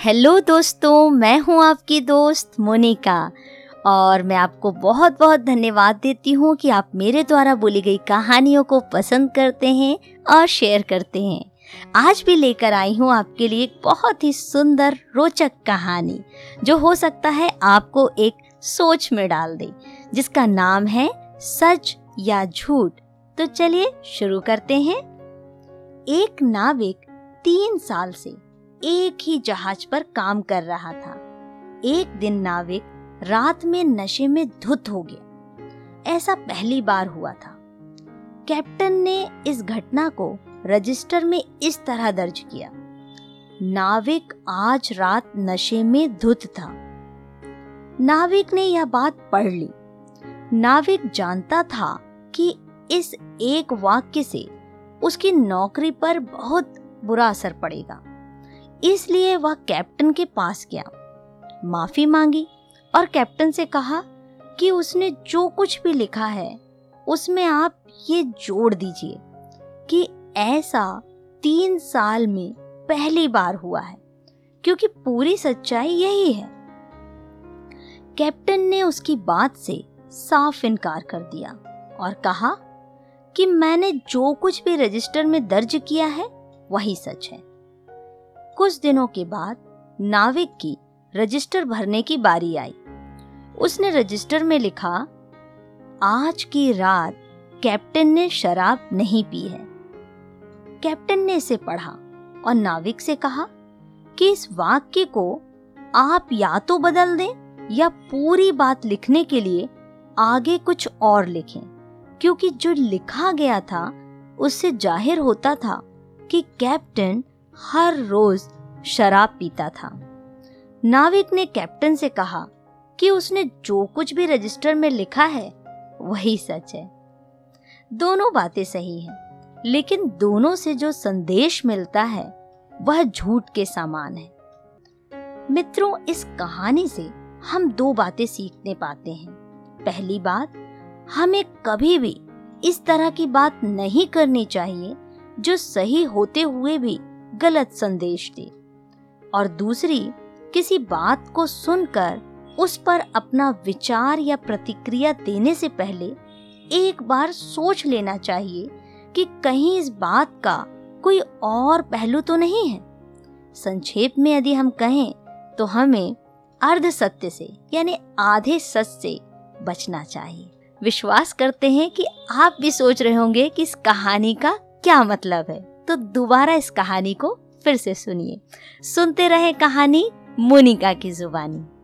Hello दोस्तों, मैं हूँ आपकी दोस्त मोनिका। और मैं आपको बहुत बहुत धन्यवाद देती हूँ कि आप मेरे द्वारा बोली गई कहानियों को पसंद करते हैं और शेयर करते हैं। आज भी लेकर आई हूँ आपके लिए एक बहुत ही सुंदर रोचक कहानी, जो हो सकता है आपको एक सोच में डाल दे, जिसका नाम है सच या झूठ। तो चलिए शुरू करते हैं। एक नाविक तीन साल से एक ही जहाज़ पर काम कर रहा था। एक दिन नाविक रात में नशे में धुत हो गया। ऐसा पहली बार हुआ था। कैप्टन ने इस घटना को रजिस्टर में इस तरह दर्ज किया। नाविक आज रात नशे में धुत था। नाविक ने यह बात पढ़ ली। नाविक जानता था कि इस एक वाक्य से उसकी नौकरी पर बहुत बुरा असर पड़ेगा। इसलिए वह कैप्टन के पास गया। माफ़ी मांगी और कैप्टन से कहा कि उसने जो कुछ भी लिखा है, उसमें आप ये जोड़ दीजिए कि ऐसा तीन साल में पहली बार हुआ है, क्योंकि पूरी सच्चाई यही है। कैप्टन ने उसकी बात से साफ़ इनकार कर दिया और कहा कि मैंने जो कुछ भी रजिस्टर में दर्ज किया है, वही सच है। कुछ दिनों के बाद नाविक की रजिस्टर भरने की बारी आई। उसने रजिस्टर में लिखा, आज की रात कैप्टन ने शराब नहीं पी है। कैप्टन ने इसे पढ़ा और नाविक से कहा कि इस वाक्य को आप या तो बदल दें या पूरी बात लिखने के लिए आगे कुछ और लिखें, क्योंकि जो लिखा गया था, उससे ज़ाहिर होता था कि कैप्टन हर रोज शराब पीता था। नाविक ने कैप्टन से कहा कि उसने जो कुछ भी रजिस्टर में लिखा है, वही सच है। दोनों बातें सही हैं, लेकिन दोनों से जो संदेश मिलता है, वह झूठ के समान है। मित्रों, इस कहानी से हम दो बातें सीखने पाते हैं। पहली बात, हमें कभी भी इस तरह की बात नहीं करनी चाहिए जो सही होते हुए भी गलत संदेश दे। और दूसरी, किसी बात को सुनकर उस पर अपना विचार या प्रतिक्रिया देने से पहले एक बार सोच लेना चाहिए कि कहीं इस बात का कोई और पहलू तो नहीं है। संक्षेप में यदि हम कहें तो हमें अर्ध सत्य से, यानी आधे सच से बचना चाहिए। विश्वास करते हैं कि आप भी सोच रहे होंगे कि इस कहानी का क्या मतलब है। तो दोबारा इस कहानी को फिर से सुनिए। सुनते रहे कहानी मोनिका की जुबानी।